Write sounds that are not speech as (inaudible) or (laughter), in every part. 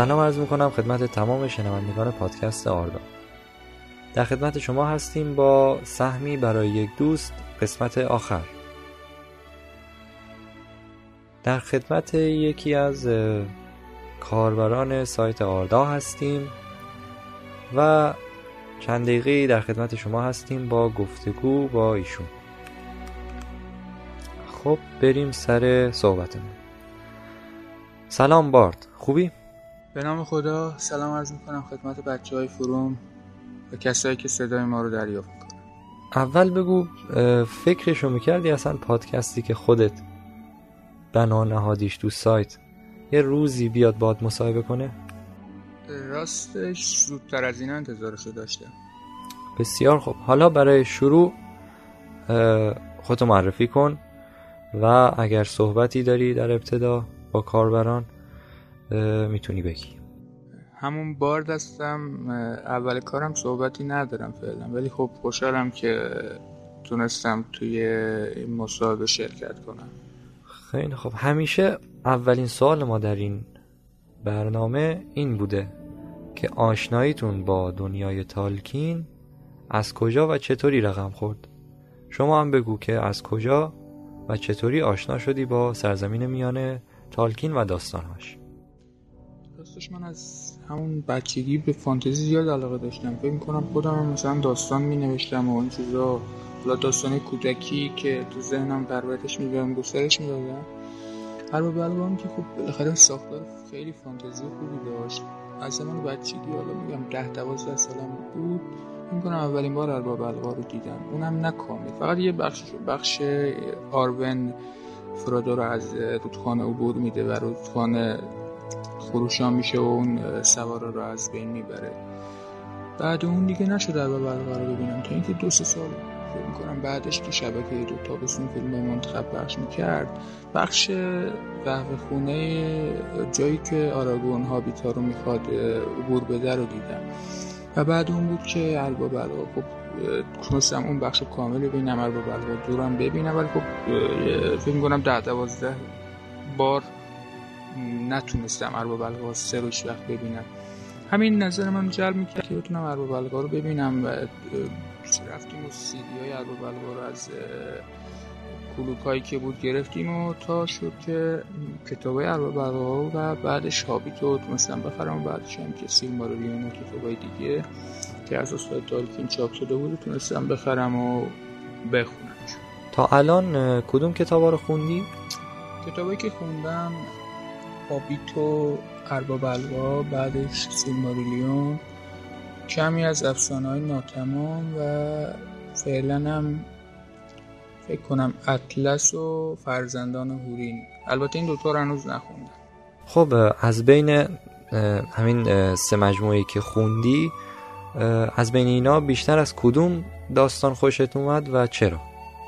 سلام عرض می‌کنم خدمت تمام شنوندگان پادکست آردا. در خدمت شما هستیم با سهمی برای یک دوست قسمت آخر. در خدمت یکی از کاربران سایت آردا هستیم و چند دقیقه در خدمت شما هستیم با گفتگو با ایشون. خب بریم سر صحبتمون. سلام بارد. خوبی؟ به نام خدا سلام عرض می‌کنم خدمت بچه های فروم و کسایی که صدای ما رو دریافت می‌کنن. اول بگو فکرشو می‌کردی اصلا پادکستی که خودت بنا نهادیش تو سایت یه روزی بیاد باد مصاحبه کنه؟ راستش زودتر از این انتظارشو داشته بسیار خوب. حالا برای شروع خودتو معرفی کن و اگر صحبتی داری در ابتدا با کاربران می‌تونی بگی. همون بار دستم اول کارم صحبتی ندارم فعلا ولی خب خوشحالم که تونستم توی این مصاحبه شرکت کنم. خیلی خب همیشه اولین سوال ما در این برنامه این بوده که آشناییتون با دنیای تالکین از کجا و چطوری رقم خورد؟ شما هم بگو که از کجا و چطوری آشنا شدی با سرزمین میانه تالکین و داستانهاش. راستش من از همون بچگی به فانتزی زیاد علاقه داشتم. فکر می‌کنم خودم مثلا داستان می نوشتم و این چیزا. حالا داستان کودکی که تو ذهنم پروردش می‌دادم گسترش می‌دادم. هر با هم که خب بالاخره ساختار خیلی فانتزی خوبی داشت. از زمان بچگی حالا میگم ده دوازده سالم بود. می‌کنم اولین بار ارباب القا رو دیدم. اونم نه کامل. فقط یه بخش بخش آرون فرادو رو از رودخانه عبور میده و رودخانه خروشان میشه و اون سوارا رو از بین می‌بره. بعد اون دیگه نشد القا رو ببینم. تا اینکه دو سه سال فکر می‌کنم بعدش که شبکه دو تابستون فیلم منتخب بخش می‌کرد. بخش قهوه خونه جایی که آراگون هابیتا رو می‌خواد عبور بده رو دیدم. و بعد اون بود که القا خب تونستم اون بخش کامل ببینم ارباب القا دورم ببینم. ولی خب فکر می‌کنم ده دوازده بار نتونستم ارباب القا سه روش وقت ببینم همین نظر من جلب می‌کرد که بتونم ارباب القا رو ببینم و رفتیم و سیدی های ارباب القا رو از کلوک هایی که بود گرفتیم و تا شد که کتاب های ارباب القا و بعدش هابیت رو تونستم بخرم و بعدش هم که سیلماریلیون و کتاب های دیگه که از استاد تالکین چاپ شده بود تونستم بخرم و بخونم تا الان کدوم کتاب رو خوندی؟ کتابایی که خوندم هابیت و ارباب القا بعدش سیلماریلیون. کمی از افسانه های ناتمام و فعلا هم فکر کنم اطلس و فرزندان هورین. البته این دوتا رو هنوز نخوندم. خب از بین همین سه مجموعی که خوندی از بین اینا بیشتر از کدوم داستان خوشت اومد و چرا؟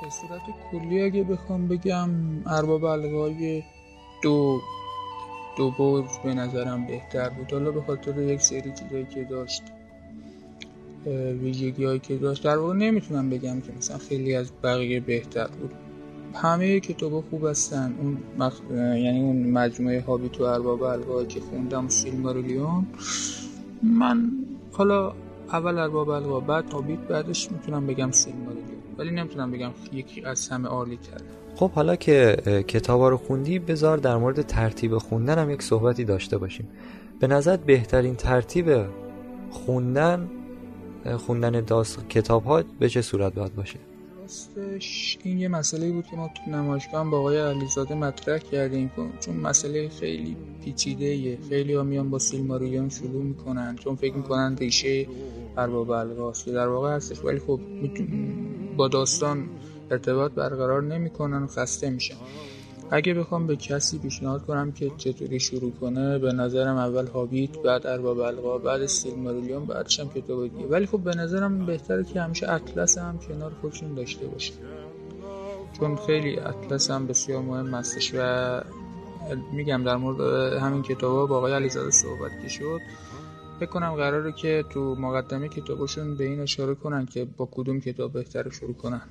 به صورت کلی اگه بخوام بگم ارباب القای دو دو برج به نظرم بهتر بود. حالا به خاطر یک سری چیزایی که داشت ویژگی هایی که داشت در واقع نمی‌تونم بگم که مثلا خیلی از بقیه بهتر بود. همه کتاب خوب هستن. اون مخ... یعنی اون مجموعه هابیت و ارباب که خوندم سیلماریلیون من حالا اول ارباب القا بعد هابیت بعدش می‌تونم بگم سیلماریلیون ولی نمی‌تونم بگم یکی از همه عالی تره خب حالا که کتابا رو خوندی بذار در مورد ترتیب خوندن هم یک صحبتی داشته باشیم. به نظر بهترین ترتیب خوندن خوندن داست کتاب ها به چه صورت باید باشه؟ راستش این یه مسئله بود که ما تو نمایشگاه با آقای علیزاده مطرح کردیم چون مسئله خیلی پیچیده ایه. خیلی ها میان با سیلماریلیون شروع می‌کنن چون فکر می‌کنن ریشه ارباب القاست که در واقع هستش. ولی خب با داستان ارتباط برقرار نمی‌کنن و خسته میشن. اگه بخوام به کسی پیشنهاد کنم که چطوری شروع کنه به نظرم اول هابیت بعد ارباب القا بعد سیلماریلیون بعدش هم کتاب دیگه ولی خب به نظرم بهتره که همیشه اطلس هم کنار خودشون داشته باشه. چون خیلی اطلس هم بسیار مهم هستش و میگم در مورد همین کتابا با آقای علیزاده صحبت که شد فکر کنم قراره که تو مقدمه کتابشون به این اشاره کنن که با کدوم کتاب بهتر شروع کنن.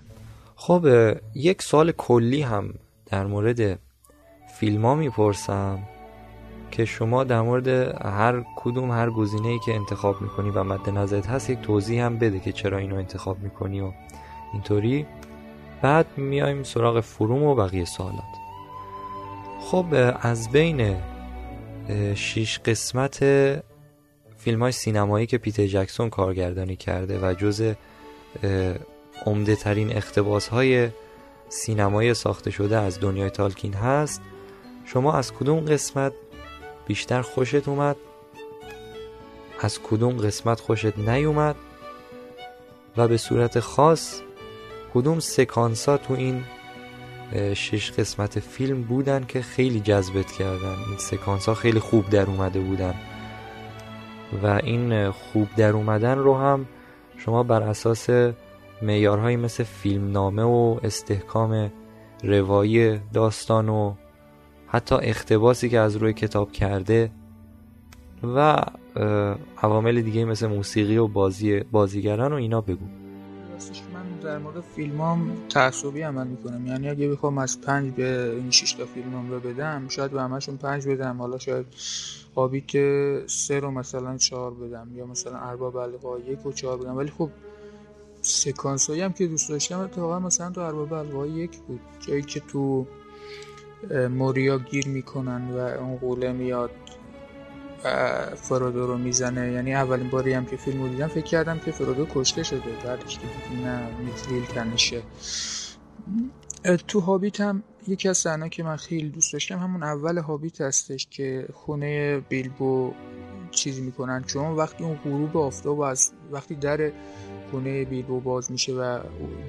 خب یک سوال کلی هم در مورد فیلم ها می‌پرسم که شما در مورد هر کدوم هر گزینه ای که انتخاب می‌کنی و مد نظرت هست یک توضیح هم بده که چرا اینو انتخاب می‌کنی و اینطوری. بعد میایم سراغ فروم و بقیه سوالات. خب از بین شیش قسمت فیلم های سینمایی که پیتر جکسون کارگردانی کرده و جز عمده ترین اختباس های سینمایی ساخته شده از دنیای تالکین هست. شما از کدوم قسمت بیشتر خوشت اومد؟ از کدوم قسمت خوشت نیومد؟ و به صورت خاص کدوم سکانس ها تو این شش قسمت فیلم بودن که خیلی جذبت کردن؟ این سکانس ها خیلی خوب در اومده بودن. و این خوب در اومدن رو هم شما بر اساس معیارهایی مثل فیلمنامه و استحکام روایی داستان و حتی اختباسی که از روی کتاب کرده و عوامل دیگه مثل موسیقی و بازی بازیگران و اینا بگو. من در مورد فیلمام تعصبی عمل می‌کنم. یعنی اگه بخوام از پنج به این شش تا فیلمام رو بدم شاید به همشون پنج بدم. حالا شاید هابیت سه رو مثلا چهار بدم یا مثلا ارباب القا یک و چهار بدم. ولی خب سکانس هایی هم که دوست داشتم اتفاقا مثلا تو ارباب القا یک بود. جایی که تو موریا گیر می‌کنن و اون قوله میاد و فرودو رو می‌زنه. یعنی اولین باری هم که فیلم رو دیدم فکر کردم که فرودو کشته شده. بعدش که نه میتریل کنشه. تو هابیت هم یکی از صحنه که من خیلی دوست داشتم همون اول هابیت هستش که خونه بیلبو چیزی می‌کنن چون وقتی اون غروب آفتاب از وقتی در خونه بیلبو باز میشه و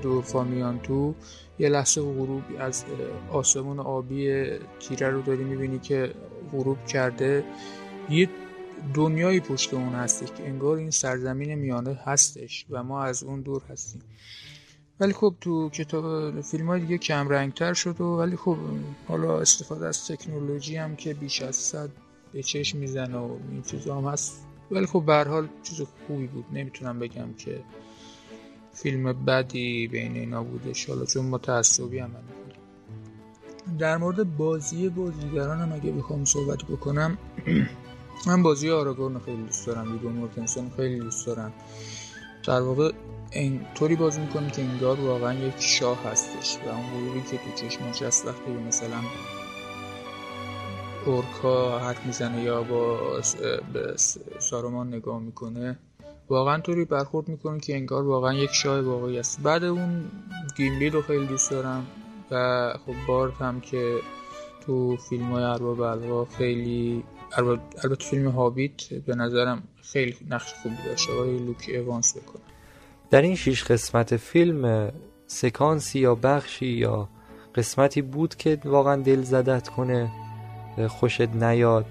دو فامیان تو یه لحظه غروب از آسمون آبی تیره رو داری می‌بینی که غروب کرده. یه دنیایی پشت اون هستش که انگار این سرزمین میانه هستش و ما از اون دور هستیم. ولی خب تو کتاب فیلم های دیگه کم رنگ تر شد و ولی خب حالا استفاده از تکنولوژی هم که بیش از صد به چشم می‌زنه و این چیزا هم هست. ولی خب به حال چیز خوبی بود. نمی‌تونم بگم که فیلم بدی بین اینا بودش حالا چون متعصبی عمل در مورد بازی بازیگرانم اگه بخوام صحبت بکنم من بازی آراگورن خیلی دوست دارم ویگو مورتنسون خیلی دوست دارم. در واقع این طوری بازی می‌کنه که انگار واقعا یک شاه هستش و اون غروبی که تو چشمش هست وقتی مثلا اورکا حرف می‌زنه یا با سارومان نگاه می‌کنه واقعا طوری برخورد می‌کنه که انگار واقعا یک شاه واقعی است بعد اون گیملی رو خیلی دوست دارم و خب بارد هم که تو فیلم های ارباب الوا خیلی البته فیلم هابیت به نظرم خیلی نقش خوبی داشت. آقای لوک ایوانس بکنه در این شیش قسمت فیلم سکانسی یا بخشی یا قسمتی بود که واقعا دل زدت کنه خوشت نیاد؟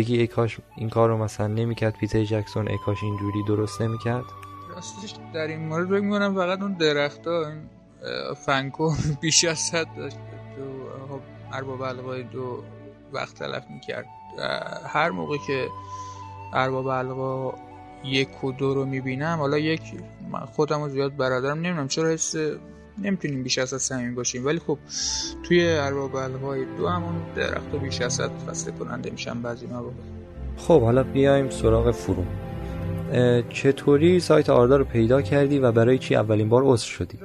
بگی ای کاش این کار رو مثلا نمی‌کرد پیتر جکسون ای کاش اینجوری درست نمی‌کرد؟ راستش در این مورد فکر می‌کنم فقط اون درختا فنکو (laughs) بیش از صد داشت. خب، ارباب القای دو وقت تلف می‌کرد. هر موقع که ارباب القا یک و دو رو می‌بینم حالا یک من خودم رو زیاد برادرم نمی‌دونم چرا حس نمی‌تونیم بیش از صمیم باشیم. ولی خب توی ارباب القای دو همون درخت بیش از صد خسته کننده میشن بعضی مواقع خب حالا بیایم سراغ فروم. چطوری سایت آردا رو پیدا کردی و برای چی اولین بار عضو شدی؟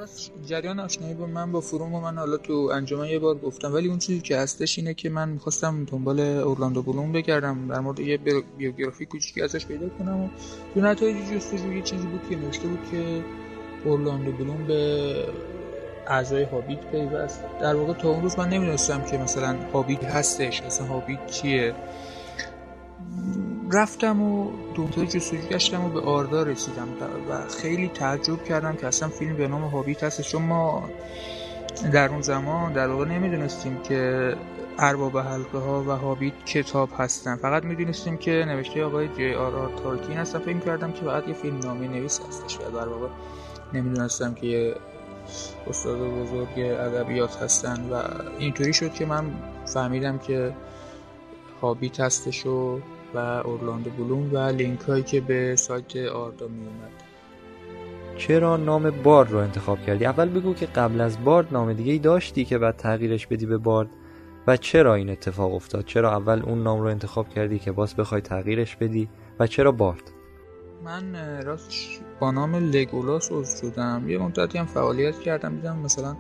جریان آشنایی با من با فروم و من حالا تو انجمن یه بار گفتم. ولی اون چیزی که هستش اینه که من می‌خواستم دنبال اورلاندو بلوم بگردم در مورد یه بیوگرافی کوچیکی ازش پیدا کنم و تو نتایج جستجو یه چیزی بود که نوشته بود که اورلاندو بلوم به اعضای هابیت پیوست. در واقع تا اون روز من نمی‌دونستم که مثلا هابیت هستش اصلا هابیت چیه. رفتم و دنبال جستجو گشتم و به آردا رسیدم و خیلی تعجب کردم که اصلا فیلم به نام هابیت هست چون ما در اون زمان در واقع نمی‌دونستیم که ارباب حلقه ها و هابیت کتاب هستن. فقط می‌دونستیم که نوشته آقای جی آر آر تالکین هستن. فکر کردم که بعد یه فیلم نامه نویس هستش و در واقع نمی‌دونستم که استاد بزرگ ادبیات هستن و اینطوری شد که من فهمیدم که هابیت هستش و و اورلاندو بلوم و لینک هایی که به سایت آردا می اومد. چرا نام بارد رو انتخاب کردی؟ اول بگو که قبل از بارد نام دیگه ای داشتی که بعد تغییرش بدی به بارد و چرا این اتفاق افتاد؟ چرا اول اون نام رو انتخاب کردی که باز بخوای تغییرش بدی و چرا بارد؟ من راست با نام لگولاس عضو شدم. یه مدتی هم فعالیت کردم دیدم مثلا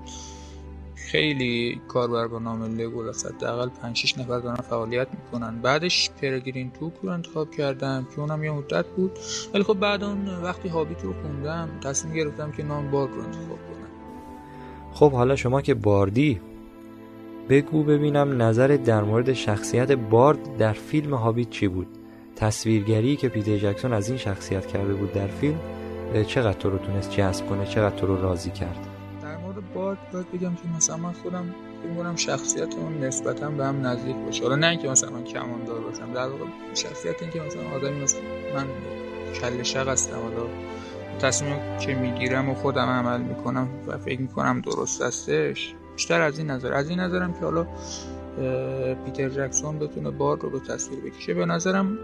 خیلی کاربر با نام لگولاس حداقل 5 6 نفر دارن فعالیت می‌کنن. بعدش پرگرین توک رو انتخاب کردم که اونم یه مدت بود. ولی خب بعد اون وقتی هابیت رو خوندم تصمیم گرفتم که نام بارد رو انتخاب کنم. خب حالا شما که باردی بگو ببینم نظر در مورد شخصیت بارد در فیلم هابیت چی بود؟ تصویرگری که پیتر جکسون از این شخصیت کرده بود در فیلم چقدر تو رو تونست جذب کنه چقدر تو رو راضی کرد؟ در مورد بارد باید بگم که مثلا من خودم کنم شخصیت اون نسبتا به هم نزدیک باشه. حالا نه اینکه مثلا من کماندار باشم در واقع شخصیت این که مثلا آدمی مثل من کل شق هستم حالا تصمیم که می‌گیرم و خودم عمل می‌کنم و فکر می‌کنم درست هستش بیشتر از این نظر. از این نظرم که حالا پیتر جکسون بتونه بار رو به تصویر بکشه به نظرم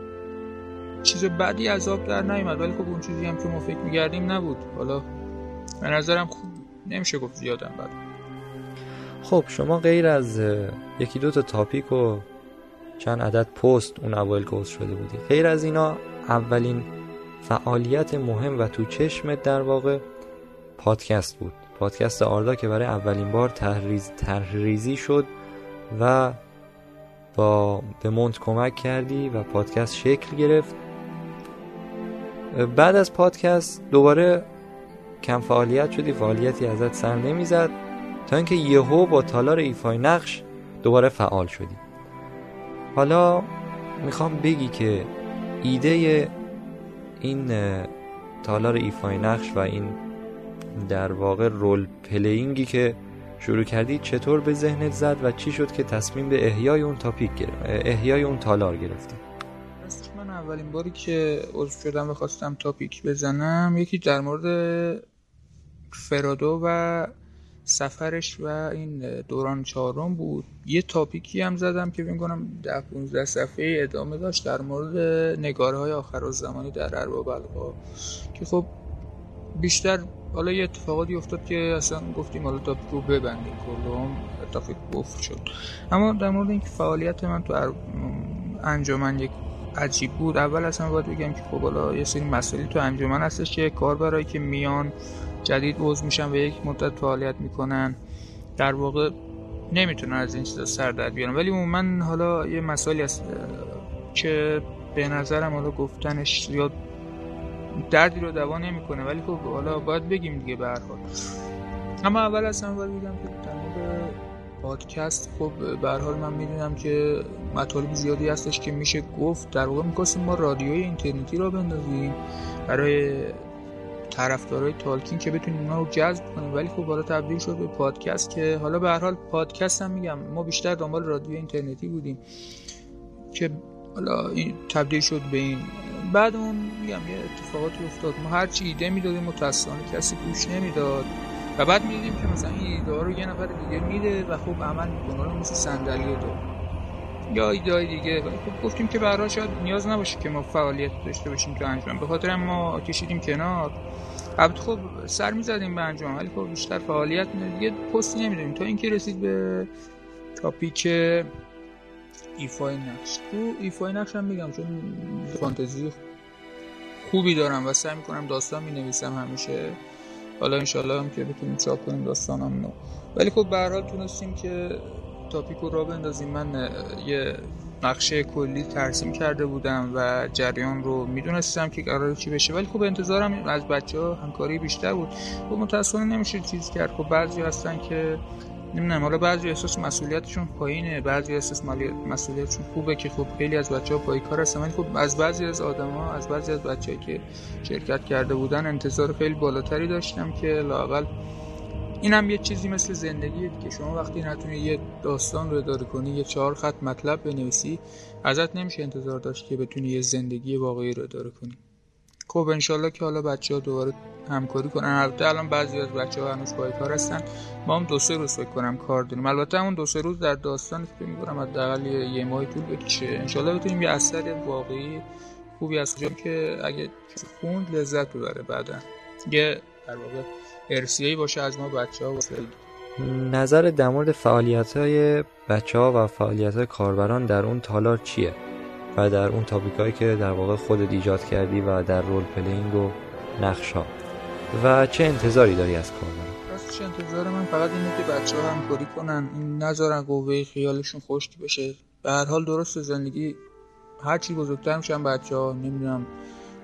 چیز بدی عذاب در نیومد ولی خب اون چیزی هم که ما فکر میگردیم نبود. حالا به نظرم خوب نمیشه گفت زیادم بد خب شما غیر از یکی دو تا تاپیک و چند عدد پست اون اول که شده بودی غیر از اینا اولین فعالیت مهم و تو چشمت در واقع پادکست بود. پادکست آردا که برای اولین بار تحریز تحریزی شد و با به مونت کمک کردی و پادکست شکل گرفت. بعد از پادکست دوباره کم فعالیت شدی فعالیتی ازت سر نمی‌زد تا اینکه یهو با تالار ایفای نقش دوباره فعال شدی. حالا می‌خوام بگی که ایده این تالار ایفای نقش و این در واقع role playing ی که شروع کردی چطور به ذهنت زد و چی شد که تصمیم به احیای اون topic گرفت احیای اون تالار گرفتی؟ اولین باری که عضو شدم و خواستم topic بزنم یکی در مورد فرودو و سفرش و این دوران چهارم بود. یه topic ی هم زدم که بگم کنم ده 15 صفحه ادامه داشت در مورد نگاره های آخر زمانی در ارباب القا. که خب بیشتر حالا یه اتفاقاتی افتاد که اصلا گفتیم حالا تاپیک رو ببندیم کلهم اتفاق گفت شد. اما در مورد اینکه فعالیت من تو انجمن یک عجیب بود. اول اصلا باید بگم که خب حالا یه سری مسئله تو انجمن هستش که کار برای که میان جدید عضو میشن و یک مدت فعالیت می‌کنن. در واقع نمی‌تونن از این چیزا سر در بیارن. ولی من حالا یه مسائلی هست که به نظرم حالا گفتنش زیاد دردی رو دوا نمی‌کنه. ولی خب حالا باید بگیم دیگه به هر حال. اما اول اصلا باید بگم که پادکست خب به حال من می‌دونم که مطالب زیادی هستش که میشه گفت. در واقع می‌خواستیم ما رادیوی اینترنتی را بندازیم برای طرفدارای تالکین که بتونیم اونا رو جذب کنیم. ولی خب حالا تبدیل شد به پادکست که حالا به هر حال پادکست هم میگم ما بیشتر دنبال رادیو اینترنتی بودیم که حالا این تبدیل شد به این. بعد اون میگم یه اتفاقاتی افتاد. ما هر چی ایده می‌دادیم متأسفانه کسی گوش نمی‌داد. بعد می‌دیدیم که مثلا این ایده رو یه نفر دیگه میده و خوب عمل می‌کنه مثل صندلی دو. یا ایده دیگه. خب گفتیم که برای شاید نیاز نباشه که ما فعالیت داشته باشیم تو انجام به خاطر ما کشیدیم کنار. البته خب سر می‌زدیم به انجام ولی خب بیشتر فعالیت دیگه پستی نمی‌دونیم. تا اینکه رسید به topic ایفای نقش. تو ایفای نقش هم میگم چون فانتزی خوبی دارم و سعی می‌کنم داستان می نویسم همیشه. حالا انشالله هم که بتونیم چاپ کنیم داستانمونو ولی خب به تونستیم که تاپیک رو را بندازیم. من یه نقشه کلی ترسیم کرده بودم و جریان رو می‌دونستم که قرار چی بشه. ولی خب انتظارم از بچه ها همکاری بیشتر بود. خب متاسفانه نمیشه چیز کرد. خب بعضی هستن که نمی‌دونم حالا بعضی احساس مسئولیتشون پایینه بعضی احساس مسئولیتشون خوبه که خب خیلی از بچه ها پای کار هستن. ولی خب از بعضی از آدم ها از بعضی از بچه که شرکت کرده بودن انتظار خیلی بالاتری داشتم که لاقل این هم یه چیزی مثل زندگیه که شما وقتی نتونی یه داستان رو اداره کنی یه چهار خط مطلب بنویسی ازت نمیشه انتظار داشت که بتونی یه زندگی واقعی رو اداره کنی. خب انشالله که حالا بچه ها دوباره همکاری کنن. البته الان بعضی از بچه ها هنوز پای کار هستن. ما هم دو سه روز فکر کنم کار داریم. البته همون دو سه روز در داستان فکر می‌کنم حداقل یه ماه طول بکشه. انشالله بتونیم یه اثر واقعی خوبی از که اگه خوند لذت ببره بعدا. یه در واقع ارسیه‌ای باشه از ما بچه ها نظر در مورد فعالیت های بچه ها و فعالیت های کاربران در اون تالار چیه؟ و در اون topic هایی که در واقع خودت ایجاد کردی و در role playing و نقش ها و چه انتظاری داری از کاربران؟ راستش انتظار من فقط اینه که بچه ها همکاری کنن این نذارن قوه خیالشون خشک بشه. به هر حال درست زندگی هرچی بزرگتر میشن بچه ها نمی‌دونم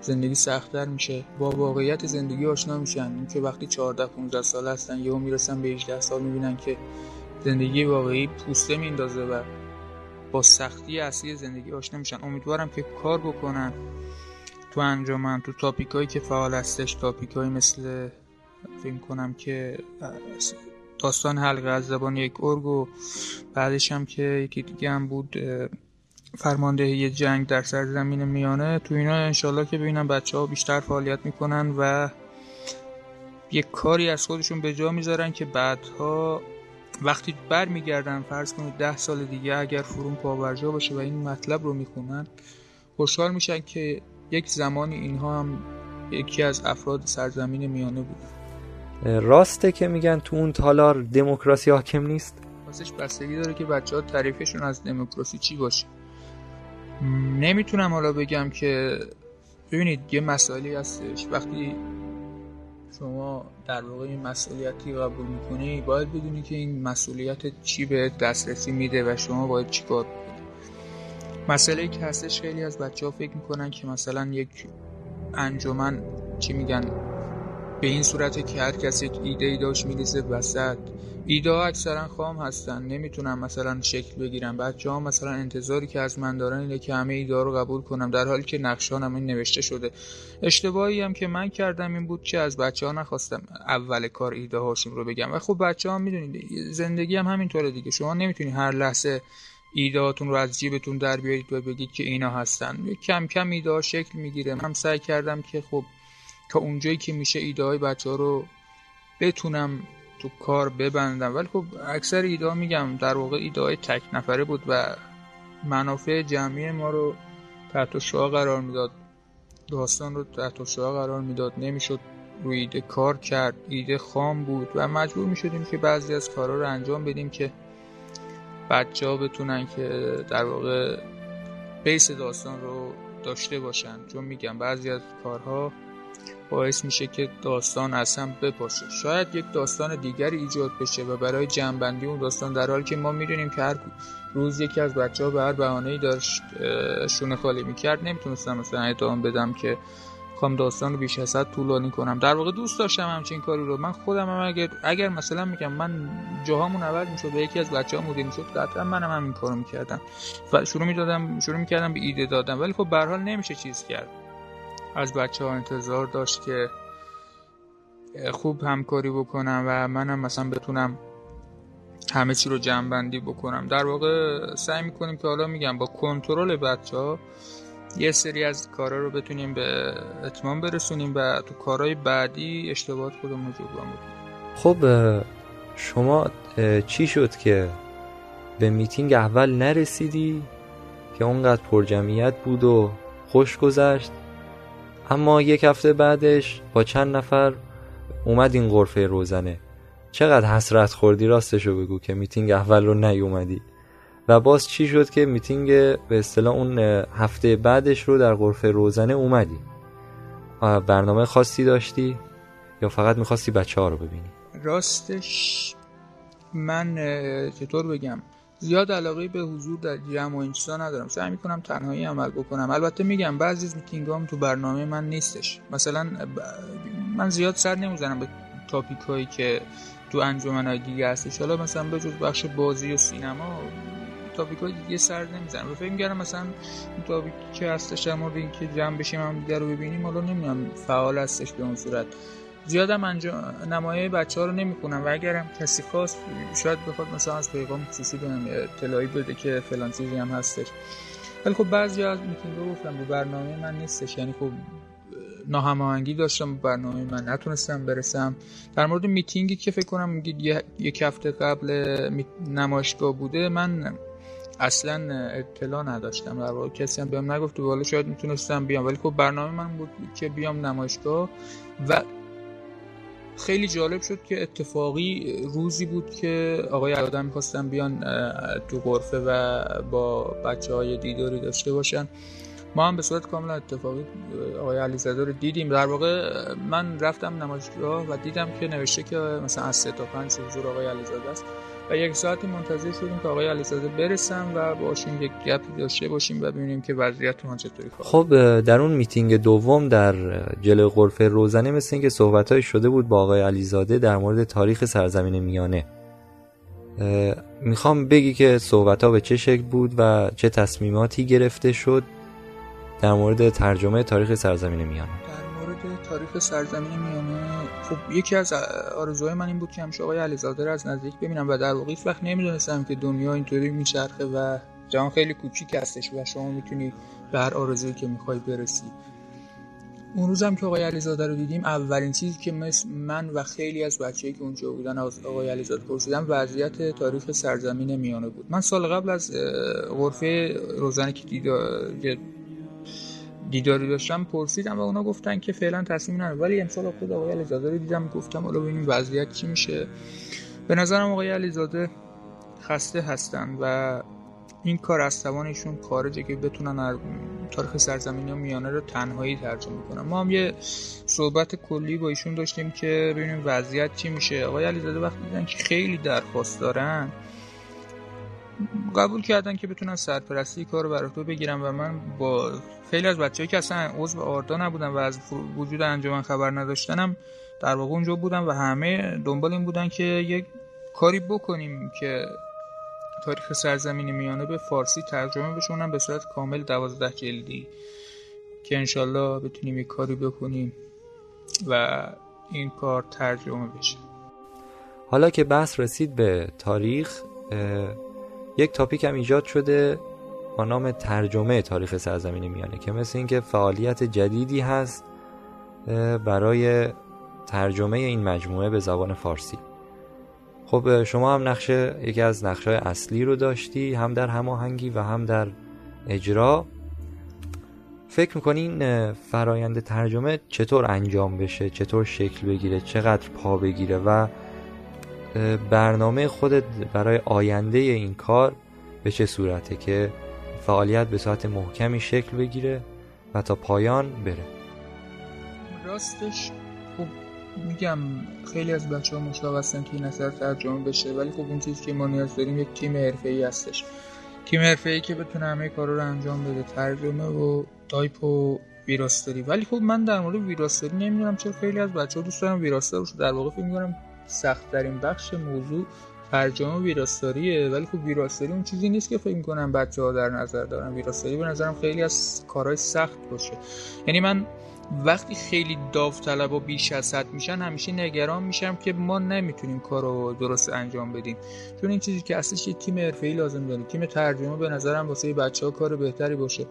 زندگی سختتر میشه. با واقعیت زندگی آشنا میشن. اینکه وقتی 14 15 سال هستن یهو می‌رسن به 18 سال می‌بینن که زندگی واقعی پوسته میندازه و با سختی اصلی زندگی آشنا میشن. امیدوارم که کار بکنن تو انجامن تو تاپیک هایی که فعال هستش تاپیک هایی مثل فکر کنم که داستان حلقه از زبان یک ارگ و بعدش هم که یکی دیگه هم بود فرماندهی جنگ در سرزمین میانه. تو اینا انشالله که ببینم بچه ها بیشتر فعالیت می‌کنن و یک کاری از خودشون به جا می‌ذارن که بعدها وقتی برمیگردن فرض کنید ده سال دیگه اگر فروم پاورجا باشه و این مطلب رو می‌خونن خوشحال میشن که یک زمانی اینها هم یکی از افراد سرزمین میانه بودن. راسته که میگن تو اون تالار دموکراسی حاکم نیست؟ واسش بستگی داره که بچه ها تعریفشون از دموکراسی چی باشه. نمی‌تونم حالا بگم که ببینید یه مسائلی هستش. وقتی شما در واقع این مسئولیتی قبول می‌کنی باید بدونی که این مسئولیت چی به دسترسی میده و شما باید چیکار بکنی مسئله که هستش خیلی از بچه ها فکر می‌کنن که مثلا یک انجمن چی میگن؟ به این صورت که هر کسی ایده ای داشت میریزه وسط. ایده ها اکثرا خام هستن. نمی‌تونم مثلا شکل بگیرم. بچه ها مثلا انتظاری که از من دارن اینه که همه ایده رو قبول کنم. در حالی که نقشان هم این نوشته شده. اشتباهی هم که من کردم این بود که از بچه ها نخواستم اول کار ایده هاشون رو بگم. و خب بچه ها می‌دونید زندگی هم همینطوره دیگه. شما نمی‌تونی هر لحظه ایدهاتون رو از جیبتون در بیارید و بگید که اینا هستن. کم کم ایده شکل می‌گیره. من سعی کردم که خب تا اونجایی که میشه ایده های بچه ها رو بتونم تو کار ببندم. ولی خب اکثر ایده میگم در واقع ایده های تک نفره بود و منافع جمعی ما رو تحت شعا قرار می‌داد. داستان رو تحت شعا قرار می‌داد. نمی‌شد روی ایده کار کرد. ایده خام بود و مجبور می‌شدیم که بعضی از کارها رو انجام بدیم که بچه ها بتونن که در واقع بیس داستان رو داشته باشن. چون میگم بعضی از کارها باعث میشه که داستان از هم بپاشه. شاید یک داستان دیگری ایجاد بشه و برای جنبندی اون داستان در حالی که ما می‌دونیم که هر روز یکی از بچه ها به هر بهانه داشت شونه خالی می‌کرد نمی‌تونستم مثلا ادامه بدم که کام داستان رو بیش از حد طولانی کنم. در واقع دوست داشتم همچین کاری رو. من خودم هم اگر اگر مثلا میگم من جاهامون اول می‌شد به یکی از بچه ها مدیر می‌شد قطعا منم همین کارو می‌کردم. و شروع می‌دادم شروع می‌کردم به ایده دادم ولی خب به حال نمیشه چیز کرد. از بچه ها انتظار داشت که خوب همکاری بکنم و منم مثلا بتونم همه چی رو جمع بکنم. در واقع سعی می‌کنیم که حالا میگم با کنترل بچه ها یه سری از کارا رو بتونیم به اتمام برسونیم و تو کارهای بعدی اشتباهات خودمون جبران بکنیم. خب شما چی شد که به میتینگ اول نرسیدی که اونقدر پرجمعیت بود و خوش گذشت؟ اما یک هفته بعدش با چند نفر اومد این غرفه روزنه. چقدر حسرت خوردی راستشو بگو که میتینگ اول رو نیومدی. و باز چی شد که میتینگ به اصطلاح اون هفته بعدش رو در غرفه روزنه اومدی؟ برنامه خاصی داشتی؟ یا فقط می‌خواستی بچه ها رو ببینی؟ راستش من چطور بگم؟ زیاد علاقه به حضور در جمع و این چیزا ندارم. سعی می‌کنم تنهایی عمل بکنم. البته میگم بعضی از میتینگام تو برنامه من نیستش. مثلا من زیاد سر نمی‌زنم به تاپیک هایی که تو انجمن دیگه هستش. حالا مثلا به جز بخش بازی و سینما تاپیک های دیگه سر نمی‌زنم. فکر میگردم مثلا این تاپیک که هستش در این که جمع بشیم هم دیگه رو ببینیم حالا نمی‌دونم فعال هستش به اون صورت. زیادم انجام نمایه بچه ها رو نمی‌کنم و اگرم کسی خواست شاید بخواد مثلا از پیغام خصوصی بهم اطلاعی بده که فلان چیزی هم هستش. ولی خب بعضی از میتینگ رو گفتم به برنامه من نیستش. یعنی خب ناهماهنگی داشتم برنامه من نتونستم برسم. در مورد میتینگی که فکر کنم یک هفته قبل نمایشگاه بوده من اصلا اطلاع نداشتم. در واقع کسی هم بهم نگفت والا شاید می‌تونستم بیام. ولی خب برنامه من بود که بیام نمایشگاه و خیلی جالب شد که اتفاقی روزی بود که آقای علیزاده می‌خواستن بیان تو غرفه و با بچه های دیداری داشته باشن. ما هم به صورت کاملا اتفاقی آقای علیزاده رو دیدیم. در واقع من رفتم نمایشگاه و دیدم که نوشته که مثلا از سه تا پنج حضور آقای علیزاده است. و یک ساعتی منتظر شدیم که آقای علیزاده برسن و باشیم یک گپی داشته باشیم و ببینیم که وضعیت ما چطوری خب در اون میتینگ دوم در جلوی غرفه روزنه مثل اینکه صحبتهایی شده بود با آقای علیزاده در مورد تاریخ سرزمین میانه. می‌خوام بگی که صحبت ها به چه شکل بود و چه تصمیماتی گرفته شد در مورد ترجمه تاریخ سرزمین میانه. مورد تاریخ سرزمین میانه. خب یکی از آرزوهای من این بود که همیشه آقای علیزاده رو از نزدیک ببینم و در واقع وقت نمی‌دونستم که دنیا اینطوری میچرخه و جهان خیلی کوچیک هستش و شما می‌تونی به هر آرزویی که می‌خوای برسی. اون روزم که آقای علیزاده رو دیدیم اولین چیزی که مثل من و خیلی از بچه‌ای که اونجا بودن از آقای علیزاده پرسیدم وضعیت تاریخ سرزمین میانه بود. من سال قبل از غرفه روزانه که دیداری داشتم پرسیدم و اونا گفتن که فعلا تصمیم ندارن ولی امسال خود آقای علیزاده رو دیدم گفتم حالا ببینیم وضعیت چی میشه. به نظرم آقای علیزاده خسته هستن و این کار از توانشون خارجه که بتونن تاریخ سرزمینی میانه رو تنهایی ترجمه کنن. ما هم یه صحبت کلی با ایشون داشتیم که ببینیم وضعیت چی میشه. آقای علیزاده وقتی دیدن که خیلی درخواست دارن قبول کردن که بتونن سرپرستی کار رو بر بگیرن و من با خیلی از بچه‌ای که اصلا عضو آردا نبودن و از وجود انجمن خبر نداشتنم در واقع اونجا بودن و همه دنبال این بودن که یک کاری بکنیم که تاریخ سرزمین میانه به فارسی ترجمه بشونم به صورت کامل دوازده جلدی که انشالله بتونیم یک کاری بکنیم و این کار ترجمه بشه. حالا که بحث رسید به تاریخ یک تاپیک هم ایجاد شده با نام ترجمه تاریخ سرزمین میانه که مثل اینکه فعالیت جدیدی هست برای ترجمه این مجموعه به زبان فارسی. خب شما هم نقش یکی از نقشه اصلی رو داشتی هم در هماهنگی و هم در اجرا. فکر می‌کنین فرایند ترجمه چطور انجام بشه؟ چطور شکل بگیره؟ چقدر پا بگیره؟ و برنامه خودت برای آینده این کار به چه صورته که فعالیت به صورت محکمی شکل بگیره و تا پایان بره؟ راستش خب میگم خیلی از بچه ها مشتاق هستن که این اثر ترجمه بشه ولی خب اون چیزی که ما نیاز داریم یک تیم حرفه ای هستش. تیم حرفه ای که بتونه همه کارا رو انجام بده ترجمه و تایپ و ویراستاری. ولی خب من در مورد ویراستاری نمی‌دونم چرا خیلی از بچه ها دوست دارن ویراستار رو در واقع فکر می‌کنم سخت ترین بخش موضوع ترجمه ویراستاریه. ولی خب ویراستاری اون چیزی نیست که فکر می‌کنم بچه ها در نظر دارن. ویراستاری به نظرم خیلی از کارهای سخت باشه. یعنی من وقتی خیلی داوطلب و بیش از حد میشن همیشه نگران میشم که ما نمی‌تونیم کار رو درست انجام بدیم. چون این چیزی که اصلش یه تیم حرفه‌ای لازم داره. تیم ترجمه به نظرم واسه بچه ها کار بهتری باشه.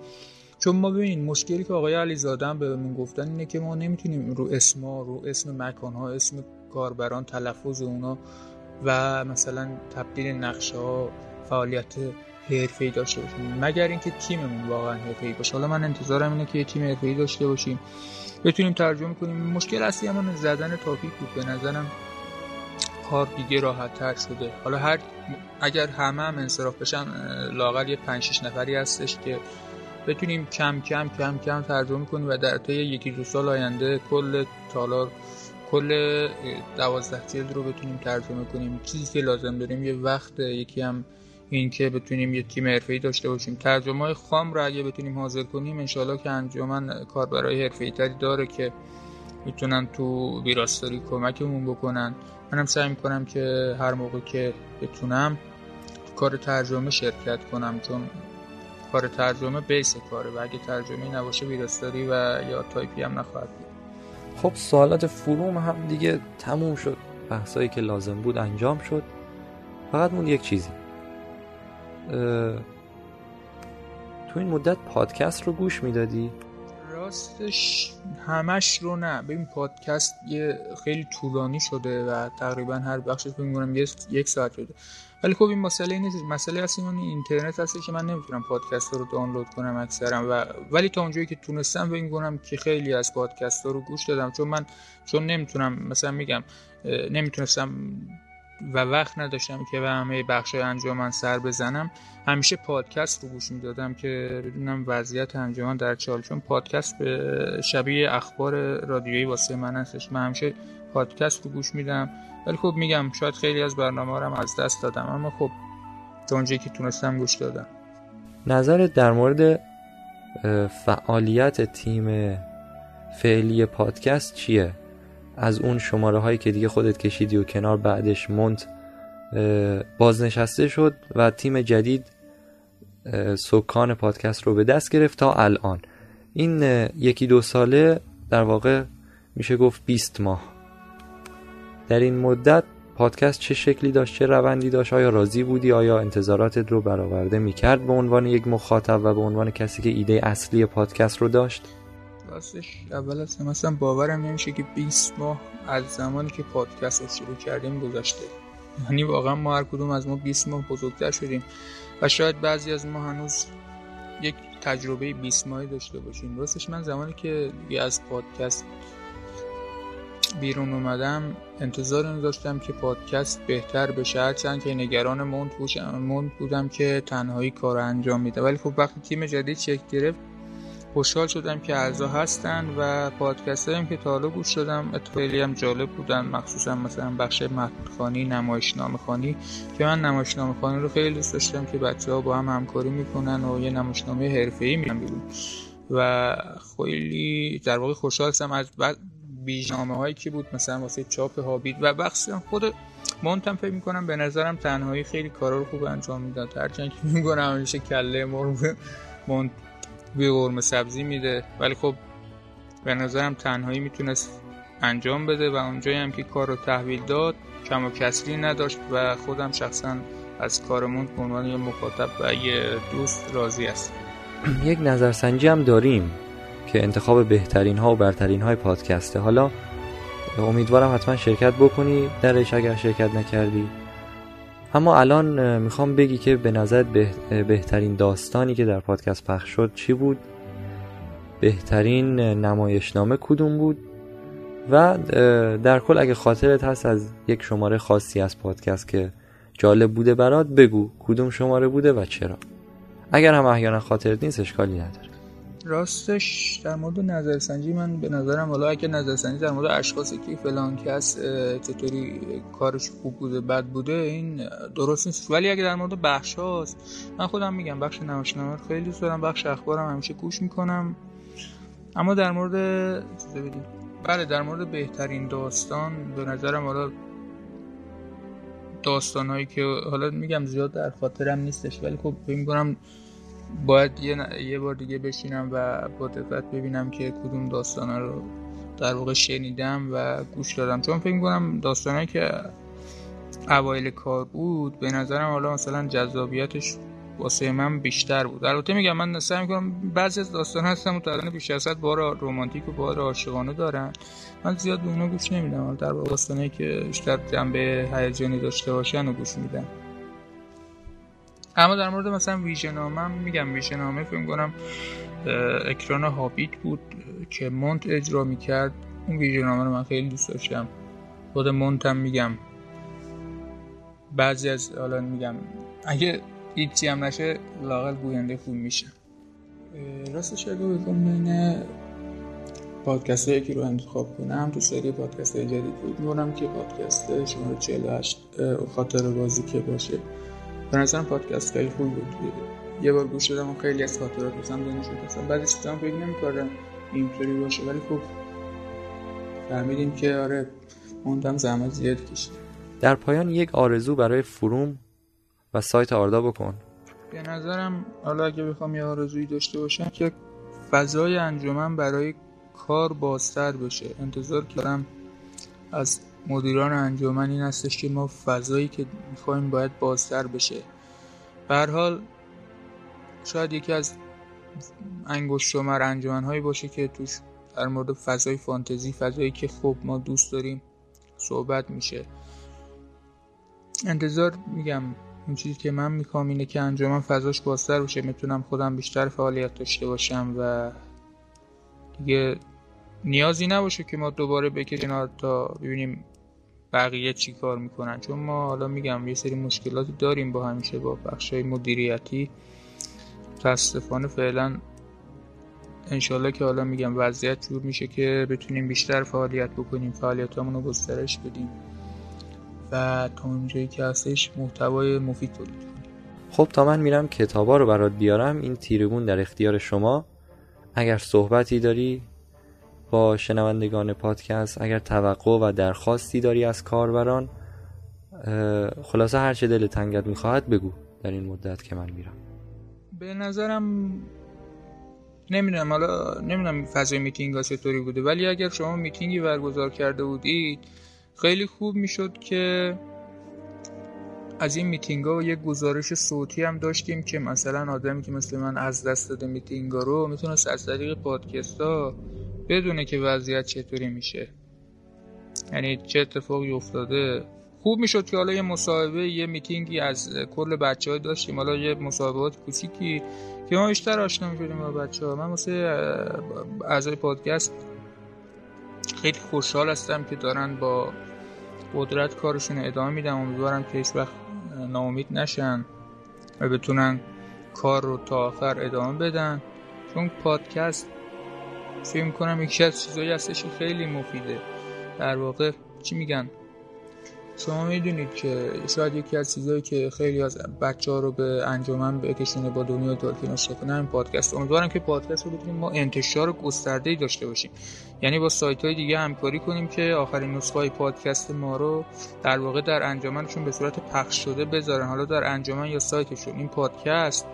چون ما ببینید مشکلی که آقای علیزاده هم بهمون گفتن اینه که ما نمی‌تونیم رو اسما رو اسم مکان ها اسم کاربران تلفظ اونا و مثلا تبدیل نقشه ها فعالیت ای داشته باشیم. مگر اینکه تیممون واقعا ای باشه. حالا من انتظارم اینه که یه تیم ای داشته باشیم. بتونیم ترجمه کنیم. مشکل اصلی همون زدن تاپیک بود. به نظرم کار دیگه راحت تر شده. حالا هر اگر همه هم انصراف بشن لاغر یه 5 6 نفری هستش که بتونیم کم کم کم کم ترجمه کنیم و در طی یکی دو سال آینده کل تالار کل دوازده جلد رو بتونیم ترجمه کنیم. چیزی که لازم داریم یه وقت یکی هم این که بتونیم یه تیم حرفه‌ای داشته باشیم. ترجمه های خام رو اگه بتونیم حاضر کنیم انشالله که انجامن کار برای حرفه‌ای تری داره که می‌تونن تو ویراستاری کمکمون بکنن. منم سعی می‌کنم که هر موقع که بتونم تو کار ترجمه شرکت کنم چون کار ترجمه بیس کاره و اگه ترجمه نباشه ویراستاری و یا تایپی هم نخواهد بود. خب سوالات فروم هم دیگه تموم شد. بحثایی که لازم بود انجام شد. فقط موند یک چیزی. تو این مدت پادکست رو گوش می‌دادی؟ راستش همش رو نه. ببین پادکست یه خیلی طولانی شده و تقریبا هر بخشش فکر یک ساعت شده. ولی خب این مسئله نیست. مسئله اصلا این اینترنت هست که من نمی‌تونم پادکست رو دانلود کنم اکثرا و ولی تا اونجایی که تونستم فکر کنم که خیلی از پادکست رو گوش دادم. چون من چون نمی‌تونم مثلا میگم نمی‌تونستم و وقت نداشتم که به همه بخش انجامن سر بزنم. همیشه پادکست رو گوش می‌دادم که ببینم وضعیت انجمن در چال چون پادکست به شبیه اخبار رادیویی واسه من هستش. من همیشه پادکست رو گوش میدم. ولی خب میگم شاید خیلی از برنامه هم از دست دادم. اما خب تا اونجایی که تونستم گوش دادم. نظرت در مورد فعالیت تیم فعلی پادکست چیه؟ از اون شماره هایی که دیگه خودت کشیدی و کنار بعدش مونت بازنشسته شد و تیم جدید سکان پادکست رو به دست گرفت تا الان. این یکی دو ساله در واقع میشه گفت 20 ماه. در این مدت پادکست چه شکلی داشت چه روندی داشت آیا راضی بودی؟ آیا انتظاراتت رو برآورده می‌کرد به عنوان یک مخاطب و به عنوان کسی که ایده اصلی پادکست رو داشت؟ راستش اول از همه اصلا باورم نمیشه که 20 ماه از زمانی که پادکست رو شروع کردیم گذشته. یعنی واقعا ما هر کدوم از ما 20 ماه بزرگتر شدیم و شاید بعضی از ما هنوز یک تجربه 20 ماهی داشته باشیم. راستش من زمانی که از پادکست بیرون اومدم انتظار این داشتم که پادکست بهتر بشه. هرچند که نگران موند بودم که تنهایی کار انجام میده ولی خب وقتی تیم جدید شکل گرفت خوشحال شدم که اعضا هستن و پادکست هم که تا حالا گوش دادم خیلی هم جالب بودن مخصوصا مثلا بخش متنخانی نمایشنامه خانی که من نمایشنامه خانی رو خیلی دوست داشتم که بچه ها با هم همکاری می‌کنن و یه نمایشنامه حرفه ای میرن بیرون و خیلی در واقع خوشحال هستم از بیجنامه هایی که بود مثلا واسه چاپ هابید و بخشی خود مونتم فکر می‌کنم به نظرم تنهایی خیلی کارا رو خوب انجام می‌داد. هرچند که میگنم همیشه کله مرغ مونت بوی قرمه سبزی میده. ولی خب به نظرم تنهایی می‌تونست انجام بده و اونجایی هم که کار رو تحویل داد کم و کسری نداشت و خودم شخصا از کارمون به عنوان یه مخاطب و یه دوست راضی است (clears throat) یک نظرسنجی هم داریم که انتخاب بهترین ها و برترین های پادکسته. حالا امیدوارم حتما شرکت بکنی درش اگر شرکت نکردی. اما الان می‌خوام بگی که به نظر بهترین داستانی که در پادکست پخش شد چی بود؟ بهترین نمایشنامه کدوم بود؟ و در کل اگه خاطرت هست از یک شماره خاصی از پادکست که جالب بوده برات بگو کدوم شماره بوده و چرا. اگر هم احیانا خاطرت نیست اشکالی نداره. راستش در مورد نظرسنجی من به نظرم حالا اگه نظرسنجی در مورد اشخاصی که فلان کس چطوری کارش خوب بوده بد بوده این درست نیست. ولی اگه در مورد بخش هاست من خودم میگم بخش نمایشنامه خیلی دوست دارم بخش اخبارم همیشه گوش می‌کنم. اما در مورد بله در مورد بهترین داستان به نظرم حالا داستان هایی که حالا میگم زیاد در خاطرم نیستش ولی خب میگم باید یه, یه بار دیگه بشینم و با دقت ببینم که کدوم داستان رو در واقع شنیدم و گوش دادم. چون فکر کنم داستانهایی که اوایل کار بود به نظرم حالا مثلا جذابیتش واسه من بیشتر بود. البته میگم من سعی می‌کنم بعضی از داستان هستم متعلق بیش از بار رمانتیک و بار عاشقانه دارن. من زیاد به اونا گوش نمیدم. در واقع داستانهایی که بیشتر جنبه هیجانی داشته باشن و گوش میدم. اما در مورد مثلا ویژنامه میگم ویژنامه فکر کنم اکران هابیت بود که مونت اجرا می‌کرد. اون ویژنامه رو من خیلی دوست داشتم. خود مونت هم میگم. بعضی از حالا میگم. اگه هیچی هم نشه لاغل گوینده خوب میشه. راستش اگه بگم بین پادکست هایی رو انتخاب کنم تو سری پادکست های جدید بود میگونم که پادکست شماره 48 خاطر بازی که باشه. به نظرم پادکست خیلی خوب بود. یه بار گوش دادم و خیلی از خاطرات بسم شد. اصلا بعدش چیزا فکر نمی‌کردم اینطوری باشه ولی خب فهمیدیم که آره موندم زحمت زیاد کشید در پایان یک آرزو برای فروم و سایت آردا بکن. به نظرم حالا اگه بخوام یه آرزویی داشته باشم که فضای انجمن برای کار بازتر بشه. انتظار کردم از مدیران انجمن این هستش که ما فضایی که می‌خوایم باید بازتر بشه. به حال شاید یکی از انگشت شمر انجمن هایی باشه که توش در مورد فضای فانتزی فضایی که خب ما دوست داریم صحبت میشه. انتظار میگم اون چیزی که من می‌خوام اینه که انجام فضاش بازتر باشه می‌تونم خودم بیشتر فعالیت داشته باشم و دیگه نیازی نباشه که ما دوباره بکشیم تا ببینیم بقیه چی کار می‌کنن؟ چون ما حالا میگم یه سری مشکلاتی داریم با همیشه با بخشای مدیریتی. متاسفانه فعلا انشالله که حالا میگم وضعیت جور میشه که بتونیم بیشتر فعالیت بکنیم فعالیتامون رو گسترش بدیم. و تا اونجایی که هستش محتوای مفید تولید کنیم. خب تا من میرم کتابا رو برات بیارم. این تیرگون در اختیار شما. اگر صحبتی داری با شنوندگان پادکست اگر توقع و درخواستی داری از کاربران خلاصه هر چه دل تنگت می‌خواهد بگو در این مدت که من میرم. به نظرم نمی‌دونم حالا نمی‌دونم فضای میتینگ ها چطوری بوده ولی اگر شما میتینگی برگزار کرده بودید خیلی خوب می‌شد که از این میتینگ ها یک گزارش صوتی هم داشتیم که مثلا آدمی که مثل من از دست داده میتینگ ها رو می‌تونست از طریق پادکست ها بدونه که وضعیت چطوری میشه. یعنی چه اتفاقی افتاده. خوب می‌شد که حالا یه مصاحبه یه میتینگی از کل بچه های داشتیم. حالا یه مصاحبات کوچیکی که ما بیشتر آشنا می‌شدیم با بچه ها من واسه اعضای پادکست خیلی خوشحال هستم که دارن با قدرت کارشون ادامه میدم امیدوارم که هیچ وقت ناامید نشن و بتونن کار رو تا آخر ادامه بدن. چون پادکست فکر کنم یکی از چیزایی هستش که خیلی مفیده. در واقع چی میگن؟ شما می‌دونید که شاید یکی از چیزایی که خیلی از بچه ها رو به انجمن بکشونه با دنیا تالکین آشنا کنه همین پادکست. امیدوارم که پادکست رو بتونیم ما انتشار گسترده ای داشته باشیم. یعنی با سایت های دیگه همکاری کنیم که آخرین نسخه های پادکست ما رو در واقع در انجمنشون به صورت پخش شده بذارن. حالا در انجمن یا سایتشون. این پادکست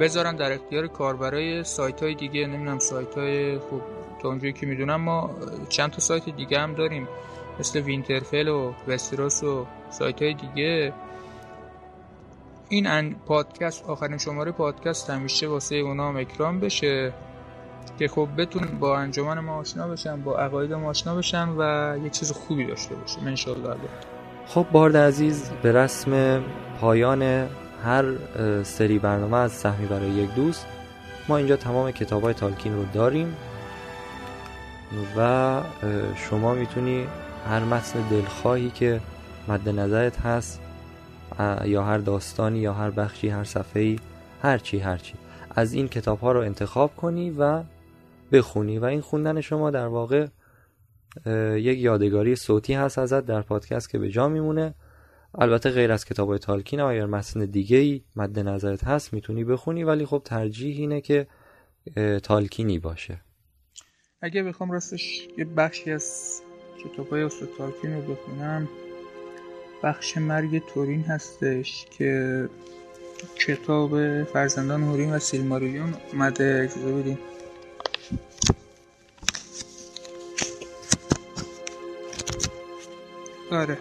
بذارن در اختیار کاربرای سایت های دیگه نمی‌دونم سایت های خوب تا اونجایی که می‌دونم ما چند تا سایت دیگه هم داریم. مثل وینترفل و وستروس و سایت های دیگه. این پادکست آخرین شماره پادکست همیشه واسه اونا اکران بشه که خب بتون با انجمن ما آشنا بشن با عقاید ما آشنا بشن و یه چیز خوبی داشته باشیم انشالله خب بارد عزیز به رسم پایان هر سری برنامه از سهمی برای یک دوست. ما اینجا تمام کتاب های تالکین رو داریم. و شما می‌تونی هر متن دلخواهی که مد نظرت هست یا هر داستانی یا هر بخشی هر صفحه‌ای هر چی هر چی از این کتاب ها رو انتخاب کنی و بخونی. و این خوندن شما در واقع یک یادگاری صوتی هست ازت در پادکست که به جا میمونه. البته غیر از کتاب تالکین اگر متن دیگه ای مد نظرت هست می‌تونی بخونی ولی خب ترجیح اینه که تالکینی باشه. اگه بخوام راستش یه بخشی از کتاب های تالکین رو بخونم بخش مرگ تورین هستش که کتاب فرزندان هورین و سیلماریون اومده. اجازه بدین. آره.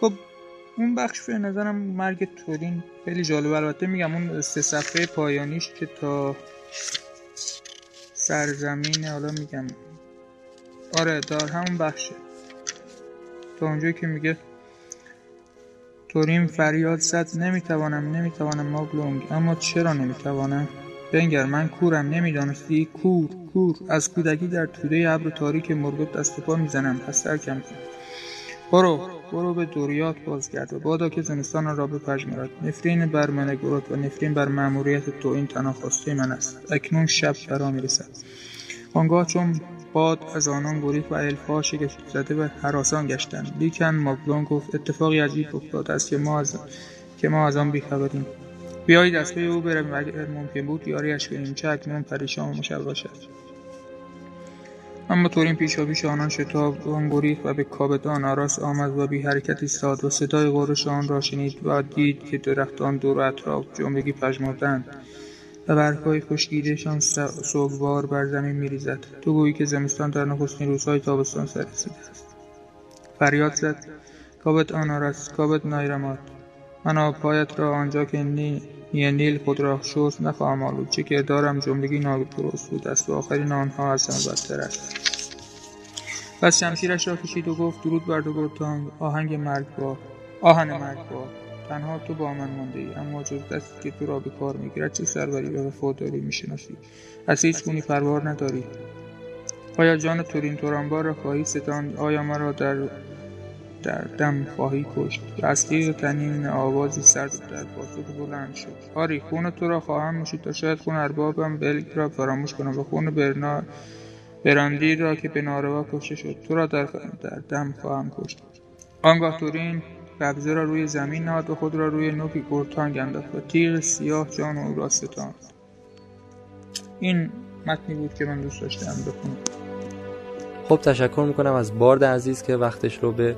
خب اون بخش به نظرم مرگ تورین خیلی جالب. البته میگم اون سه صفحه پایانیش که تا سرزمین حالا میگم. آره دار همون بخشه. تا اونجایی که میگه تورین فریاد زد نمی‌توانم نمی‌توانم مابلونگ اما چرا نمی‌توانم؟ بنگر من کورم نمی‌دانستی؟ کور کور. از کودکی در توده ابر تاریک مرگوب دست پا می‌زنم. پس ترکم کن. برو برو به دوریات بازگرد و بادا که زمستان را بپژمرد نفرین بر من گروت و نفرین بر مأموریت تو این تنها من است. اکنون شب فرا می‌رسد. آنگاه چون باد از آنان گریخت و الفا شگفت زده به حراسان گشتند. لیکن ماگلون گفت اتفاقی عجیب افتاده است که ما از که ما از آن بیخبریم. بیایید از پی او برویم اگر ممکن بود یاریش کنیم چه اکنون پریشان و مشوش باشد اما طورین پیشا پیش آنان شتاب آن گریخت و به کابدان آراس آمد و بی حرکت ایستاد و صدای غرش آن را شنید و دید که درختان دور و اطراف جملگی پژمردند و برگهای خشکیدهشان سوگوار بر زمین میریزد. تو گویی که زمستان در نخستین روزهای تابستان سر رسیده است. فریاد زد. کابت آنارس کابت نایرمات من پایت را آنجا که نی نیل خود را شست نخواهم آلود. چه که دارم جملگی نادرست بود است و آخرین آنها از همه بدتر است. پس شمشیرش را کشید و گفت درود بر گرتان آهنگ مرگبار آهن مرگبار تنها تو با من مانده ای. اما جز دستی که تو را به کار می‌گیرد چه سروری و وفاداری می‌شناسی؟ از هیچ گونی پروار نداری. آیا جان تورین تورانبار را خواهی ستاند؟ آیا مرا در در دم خواهی کشت. از تیغ تنین آوازی سرد در پاسخ بلند شد. آری خون تو را خواهم نوشید تا شاید خون اربابم بلگ را فراموش کنم و خون برنا براندیر را که به ناروا کشته شد. تو را در, در دم خواهم کشت. آنگاه تورین قبضه را روی زمین نهاد و خود را روی نوک گرتانگ انداخت و تیغ سیاه جان او را ستاند. این متنی بود که من دوست داشتم بخونم. خب تشکر می‌کنم از بارد عزیز که وقتش رو به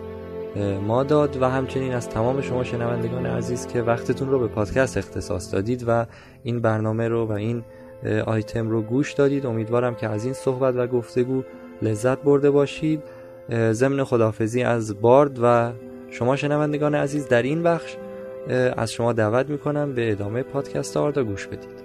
ما داد و همچنین از تمام شما شنوندگان عزیز که وقتتون رو به پادکست اختصاص دادید و این برنامه رو و این آیتم رو گوش دادید. امیدوارم که از این صحبت و گفتگو لذت برده باشید. ضمن خدافزی از بارد و شما شنوندگان عزیز در این بخش از شما دعوت می‌کنم به ادامه پادکست آردا گوش بدید.